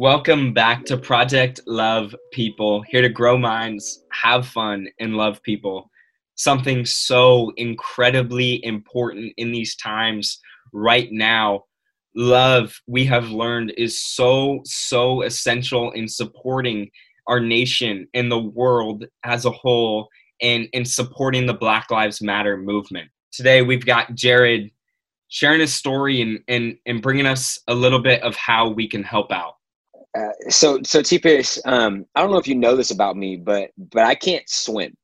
Welcome back to Project Love People, here to grow minds, have fun, and love people. Something so incredibly important in these times right now. Love, we have learned, is so, so essential in supporting our nation and the world as a whole and, and supporting the Black Lives Matter movement. Today, we've got Jared sharing his story and, and, and bringing us a little bit of how we can help out. Uh, so so T Pierce, um, I don't know if you know this about me, but but I can't swim.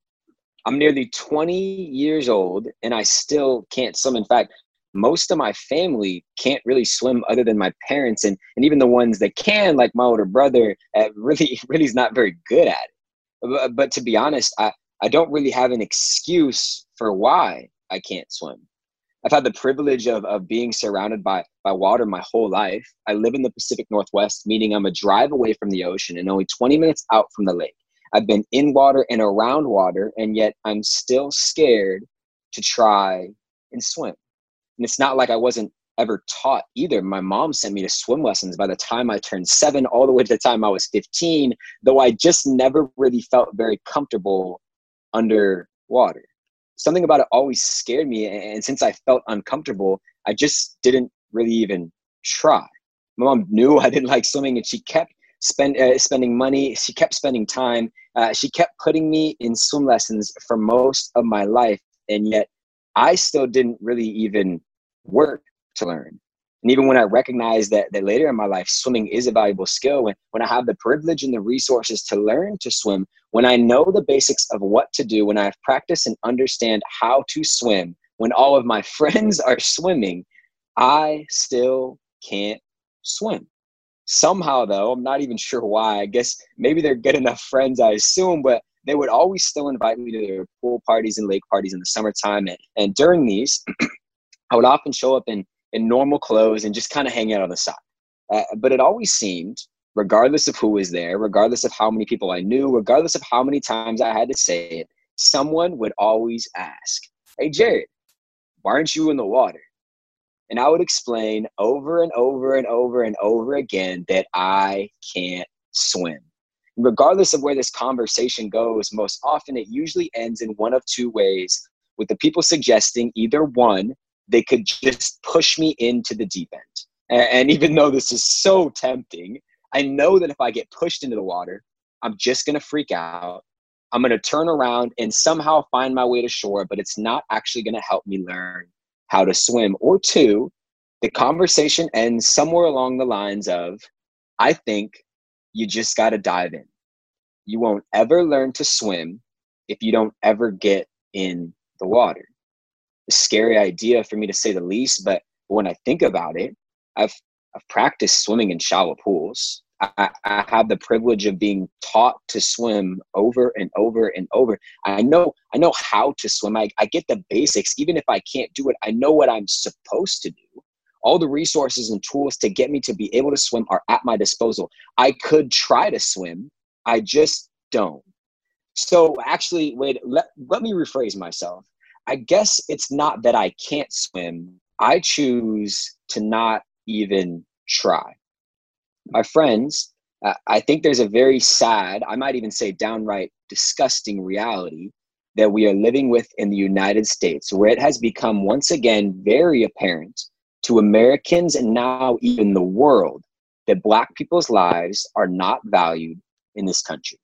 I'm nearly 20 years old and I still can't swim. In fact, most of my family can't really swim other than my parents and, and even the ones that can, like my older brother, uh, really really is not very good at it. But, but to be honest, I, I don't really have an excuse for why I can't swim. I've had the privilege of, of being surrounded by, by water my whole life. I live in the Pacific Northwest, meaning I'm a drive away from the ocean and only 20 minutes out from the lake. I've been in water and around water, and yet I'm still scared to try and swim. And it's not like I wasn't ever taught either. My mom sent me to swim lessons by the time I turned seven, all the way to the time I was 15, though I just never really felt very comfortable underwater something about it always scared me. And since I felt uncomfortable, I just didn't really even try. My mom knew I didn't like swimming, and she kept spend, uh, spending money. She kept spending time. Uh, she kept putting me in swim lessons for most of my life, and yet I still didn't really even work to learn. And even when I recognize that, that later in my life, swimming is a valuable skill, when, when I have the privilege and the resources to learn to swim, when I know the basics of what to do, when I have practiced and understand how to swim, when all of my friends are swimming, I still can't swim. Somehow, though, I'm not even sure why. I guess maybe they're good enough friends, I assume, but they would always still invite me to their pool parties and lake parties in the summertime. And, and during these, I would often show up in in normal clothes and just kind of hang out on the side. Uh, but it always seemed, regardless of who was there, regardless of how many people I knew, regardless of how many times I had to say it, someone would always ask, Hey, Jared, why aren't you in the water? And I would explain over and over and over and over again that I can't swim. regardless of where this conversation goes, most often it usually ends in one of two ways with the people suggesting either one, they could just push me into the deep end. And, even though this is so tempting, I know that if I get pushed into the water, I'm just going to freak out. I'm going to turn around and somehow find my way to shore, but it's not actually going to help me learn how to swim. Or two, the conversation ends somewhere along the lines of, I think you just got to dive in. You won't ever learn to swim if you don't ever get in the water scary idea for me to say the least. But when I think about it, I've I've practiced swimming in shallow pools. I, I, have the privilege of being taught to swim over and over and over. I know I know how to swim. I, I get the basics. Even if I can't do it, I know what I'm supposed to do. All the resources and tools to get me to be able to swim are at my disposal. I could try to swim. I just don't. So actually, wait, let, let me rephrase myself. I guess it's not that I can't swim. I choose to not even try. My friends, uh, I think there's a very sad, I might even say downright disgusting reality that we are living with in the United States, where it has become once again very apparent to Americans and now even the world that Black people's lives are not valued in this country.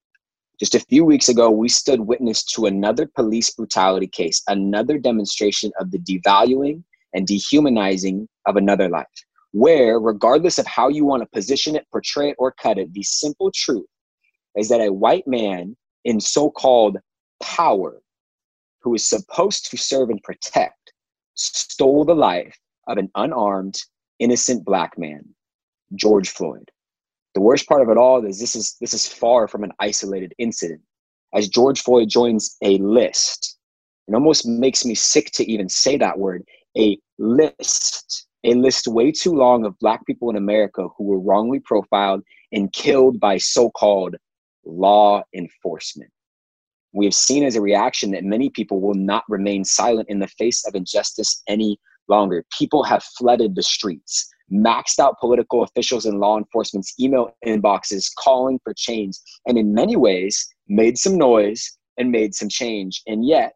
Just a few weeks ago, we stood witness to another police brutality case, another demonstration of the devaluing and dehumanizing of another life, where, regardless of how you want to position it, portray it, or cut it, the simple truth is that a white man in so called power, who is supposed to serve and protect, stole the life of an unarmed, innocent black man, George Floyd. The worst part of it all is this is this is far from an isolated incident. As George Floyd joins a list, it almost makes me sick to even say that word. A list, a list way too long of black people in America who were wrongly profiled and killed by so-called law enforcement. We have seen as a reaction that many people will not remain silent in the face of injustice any longer. People have flooded the streets, maxed out political officials and law enforcement's email inboxes calling for change, and in many ways made some noise and made some change. And yet,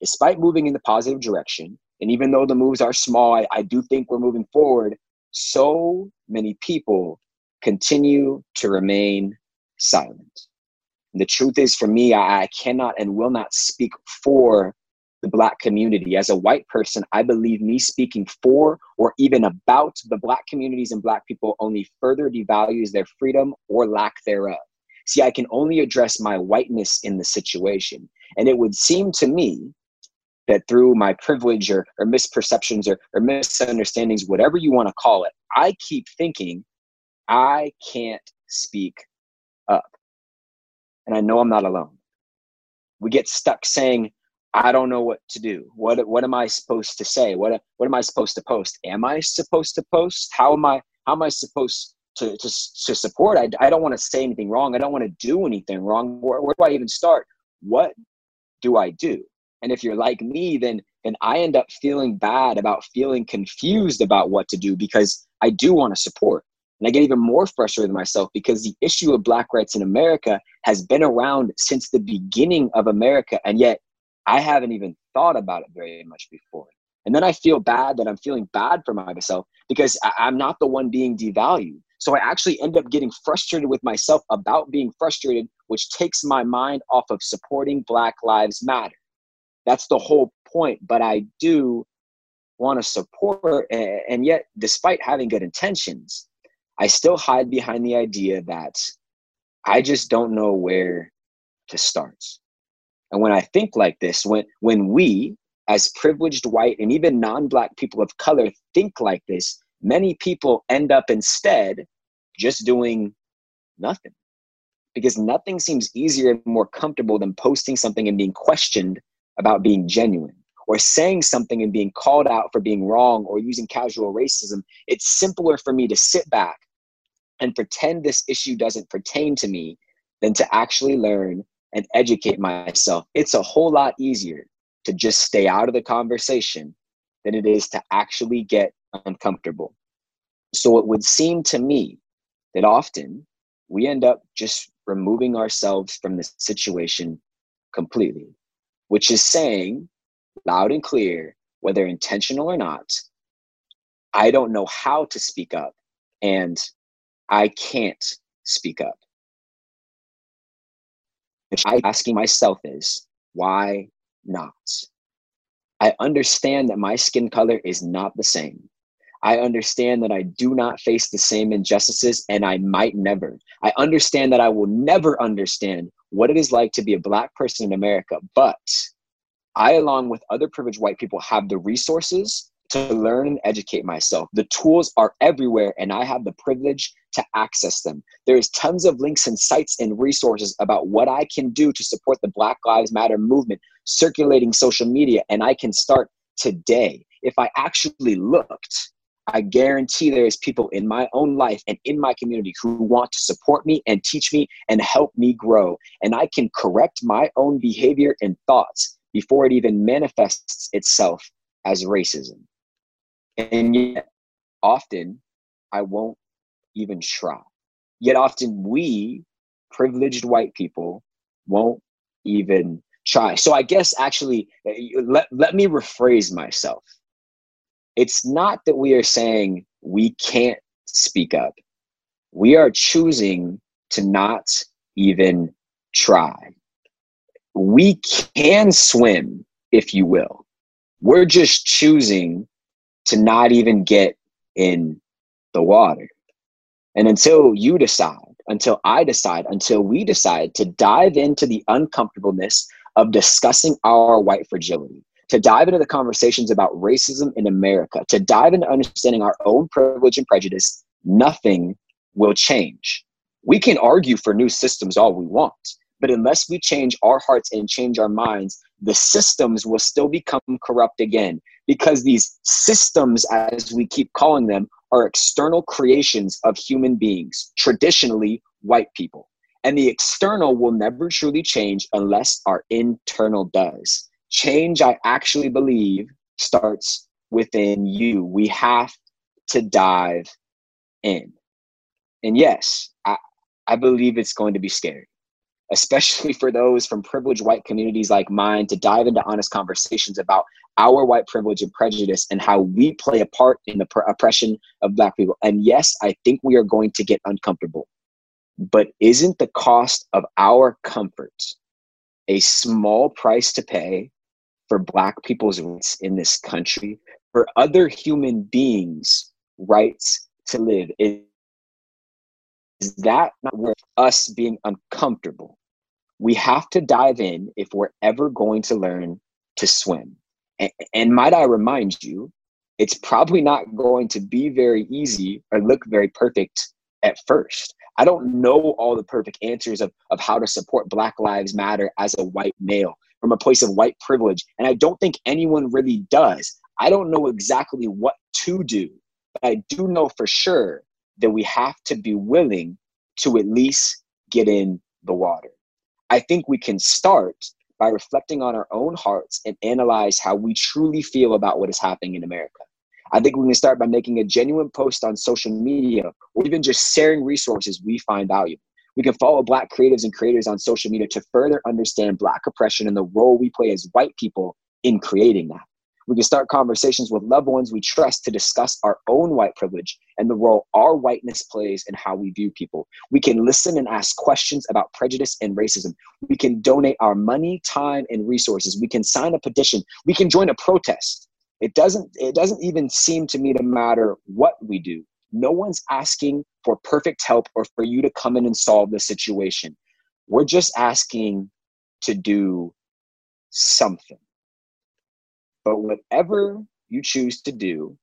despite moving in the positive direction, and even though the moves are small, I, I do think we're moving forward. So many people continue to remain silent. And the truth is, for me, I, I cannot and will not speak for the Black community. As a white person, I believe me speaking for or even about the Black communities and Black people only further devalues their freedom or lack thereof. See, I can only address my whiteness in the situation. And it would seem to me that through my privilege or, or misperceptions or, or misunderstandings, whatever you want to call it, I keep thinking I can't speak up. And I know I'm not alone. We get stuck saying, I don't know what to do. What what am I supposed to say? What what am I supposed to post? Am I supposed to post? How am I how am I supposed to to, to support? I, I don't want to say anything wrong. I don't want to do anything wrong. Where, where do I even start? What do I do? And if you're like me, then then I end up feeling bad about feeling confused about what to do because I do want to support. And I get even more frustrated with myself because the issue of black rights in America has been around since the beginning of America. And yet I haven't even thought about it very much before. And then I feel bad that I'm feeling bad for myself because I'm not the one being devalued. So I actually end up getting frustrated with myself about being frustrated, which takes my mind off of supporting Black Lives Matter. That's the whole point. But I do want to support, and yet, despite having good intentions, I still hide behind the idea that I just don't know where to start. And when I think like this, when when we as privileged white and even non-black people of color think like this, many people end up instead just doing nothing. Because nothing seems easier and more comfortable than posting something and being questioned about being genuine or saying something and being called out for being wrong or using casual racism, it's simpler for me to sit back and pretend this issue doesn't pertain to me than to actually learn and educate myself. It's a whole lot easier to just stay out of the conversation than it is to actually get uncomfortable. So it would seem to me that often we end up just removing ourselves from the situation completely which is saying loud and clear, whether intentional or not, I don't know how to speak up and I can't speak up. Which I asking myself is, why not? I understand that my skin color is not the same. I understand that I do not face the same injustices and I might never. I understand that I will never understand what it is like to be a black person in America. But I, along with other privileged white people, have the resources to learn and educate myself. The tools are everywhere, and I have the privilege to access them. There's tons of links and sites and resources about what I can do to support the Black Lives Matter movement circulating social media, and I can start today. If I actually looked, I guarantee there is people in my own life and in my community who want to support me and teach me and help me grow. And I can correct my own behavior and thoughts before it even manifests itself as racism. And yet, often, I won't even try. Yet, often, we, privileged white people, won't even try. So, I guess actually, eh, let, let me rephrase myself it's not that we are saying we can't speak up. We are choosing to not even try. We can swim, if you will. We're just choosing to not even get in the water. And until you decide, until I decide, until we decide to dive into the uncomfortableness of discussing our white fragility, to dive into the conversations about racism in America, to dive into understanding our own privilege and prejudice, nothing will change. We can argue for new systems all we want, but unless we change our hearts and change our minds, the systems will still become corrupt again because these systems, as we keep calling them, are external creations of human beings, traditionally white people. And the external will never truly change unless our internal does. Change, I actually believe, starts within you. We have to dive in. And yes, I, I believe it's going to be scary, especially for those from privileged white communities like mine to dive into honest conversations about our white privilege and prejudice and how we play a part in the oppression of black people. And yes, I think we are going to get uncomfortable. But isn't the cost of our comfort a small price to pay for black people's rights in this country, for other human beings' rights to live? Is that not worth us being uncomfortable? We have to dive in if we're ever going to learn to swim. And, and might I remind you, it's probably not going to be very easy or look very perfect at first. I don't know all the perfect answers of, of how to support Black Lives Matter as a white male from a place of white privilege. And I don't think anyone really does. I don't know exactly what to do, but I do know for sure that we have to be willing to at least get in the water. I think we can start by reflecting on our own hearts and analyze how we truly feel about what is happening in America. I think we can start by making a genuine post on social media or even just sharing resources we find valuable. We can follow Black creatives and creators on social media to further understand Black oppression and the role we play as white people in creating that. We can start conversations with loved ones we trust to discuss our own white privilege and the role our whiteness plays in how we view people. We can listen and ask questions about prejudice and racism. We can donate our money, time, and resources. We can sign a petition. We can join a protest. It doesn't, it doesn't even seem to me to matter what we do. No one's asking for perfect help or for you to come in and solve the situation. We're just asking to do something. But whatever you choose to do,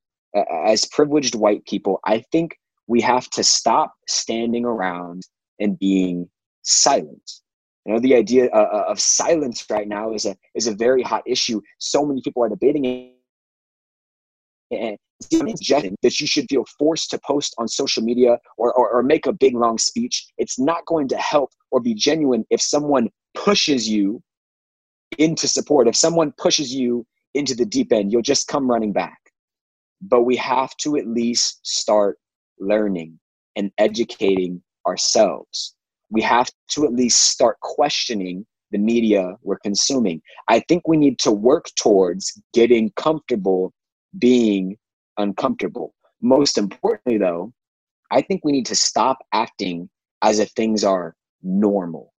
as privileged white people, I think we have to stop standing around and being silent. You know, the idea uh, uh of silence right now is a is a very hot issue. So many people are debating it. And suggesting that you should feel forced to post on social media or, or, or make a big long speech. It's not going to help or be genuine if someone pushes you into support. If someone pushes you into the deep end, you'll just come running back. But we have to at least start learning and educating ourselves. We have to at least start questioning the media we're consuming. I think we need to work towards getting comfortable being uncomfortable. Most importantly, though, I think we need to stop acting as if things are normal,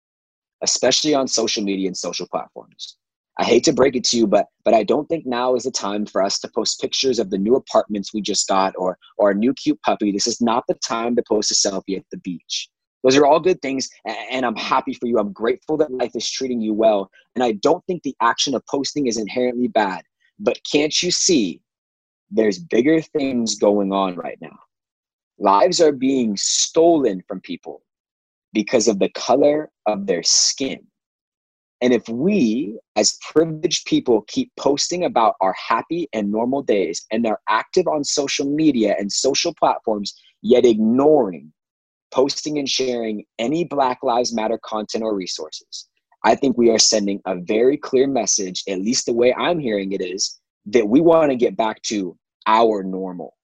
especially on social media and social platforms. I hate to break it to you, but but I don't think now is the time for us to post pictures of the new apartments we just got or or a new cute puppy. This is not the time to post a selfie at the beach. Those are all good things, and I'm happy for you. I'm grateful that life is treating you well, and I don't think the action of posting is inherently bad. But can't you see? There's bigger things going on right now. Lives are being stolen from people because of the color of their skin and if we, as privileged people, keep posting about our happy and normal days and they're active on social media and social platforms, yet ignoring posting and sharing any Black Lives Matter content or resources, I think we are sending a very clear message, at least the way I'm hearing it is, that we want to get back to our normal.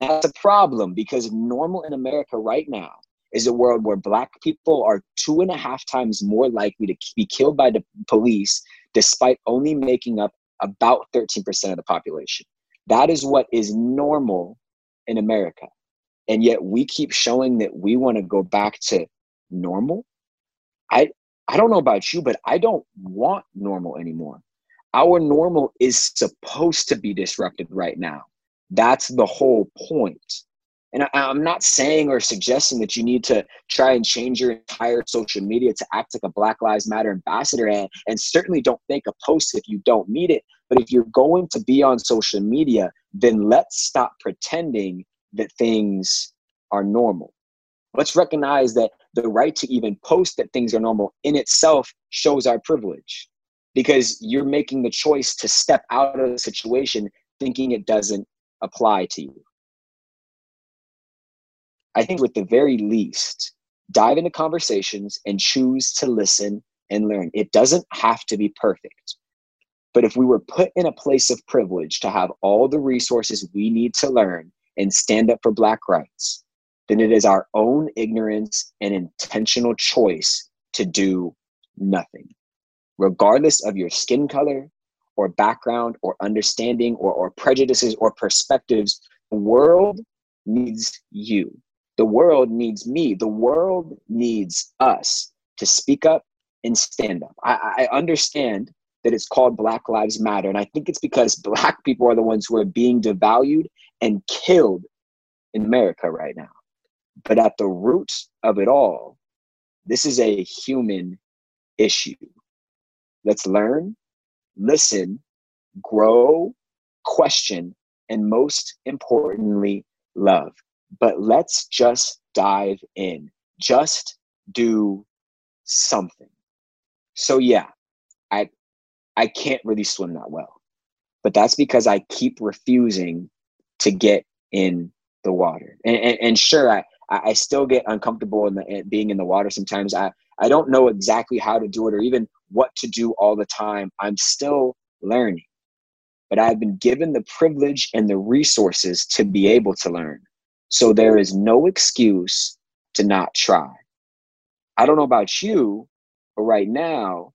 That's a problem because normal in America right now is a world where black people are two and a half times more likely to be killed by the police despite only making up about 13% of the population. That is what is normal in America. And yet we keep showing that we want to go back to normal. I I don't know about you, but I don't want normal anymore. Our normal is supposed to be disrupted right now. That's the whole point. And I, am not saying or suggesting that you need to try and change your entire social media to act like a Black Lives Matter ambassador. And, and certainly don't make a post if you don't need it. But if you're going to be on social media, then let's stop pretending that things are normal. Let's recognize that the right to even post that things are normal in itself shows our privilege because you're making the choice to step out of the situation thinking it doesn't apply to you. I think, with the very least, dive into conversations and choose to listen and learn. It doesn't have to be perfect. But if we were put in a place of privilege to have all the resources we need to learn and stand up for Black rights, then it is our own ignorance and intentional choice to do nothing. Regardless of your skin color or background or understanding or, or prejudices or perspectives, the world needs you. The world needs me. The world needs us to speak up and stand up. I, I understand that it's called Black Lives Matter. And I think it's because Black people are the ones who are being devalued and killed in America right now. But at the root of it all, this is a human issue. Let's learn, listen, grow, question, and most importantly, love. But let's just dive in. Just do something. So yeah, I I can't really swim that well. But that's because I keep refusing to get in the water. And, and, and sure, I, I still get uncomfortable in, the, in being in the water sometimes. I, I don't know exactly how to do it or even what to do all the time. I'm still learning. But I've been given the privilege and the resources to be able to learn. So there is no excuse to not try. I don't know about you, but right now,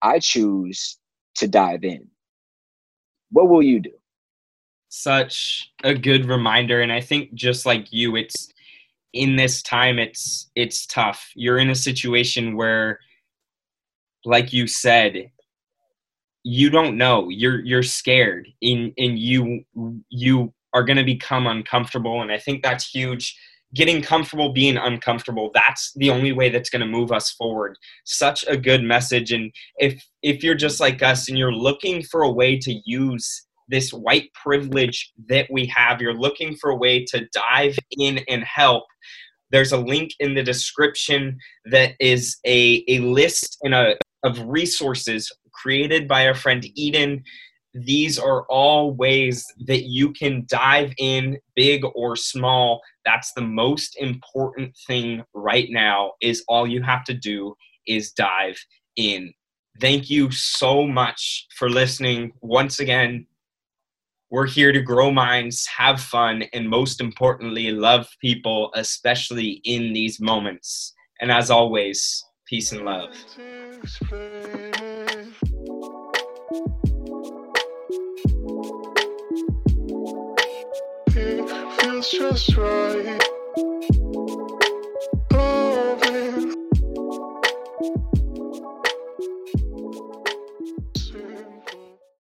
I choose to dive in. What will you do? Such a good reminder. And I think just like you, it's in this time it's it's tough. You're in a situation where like you said, you don't know. You're you're scared and and you you are going to become uncomfortable and I think that's huge. Getting comfortable being uncomfortable that's the only way that's going to move us forward. Such a good message and if if you're just like us and you're looking for a way to use this white privilege that we have you're looking for a way to dive in and help there's a link in the description that is a, a list and a, of resources created by our friend eden these are all ways that you can dive in big or small. That's the most important thing right now is all you have to do is dive in. Thank you so much for listening. Once again we're here to grow minds have fun and most importantly love people especially in these moments. And as always peace and love just right.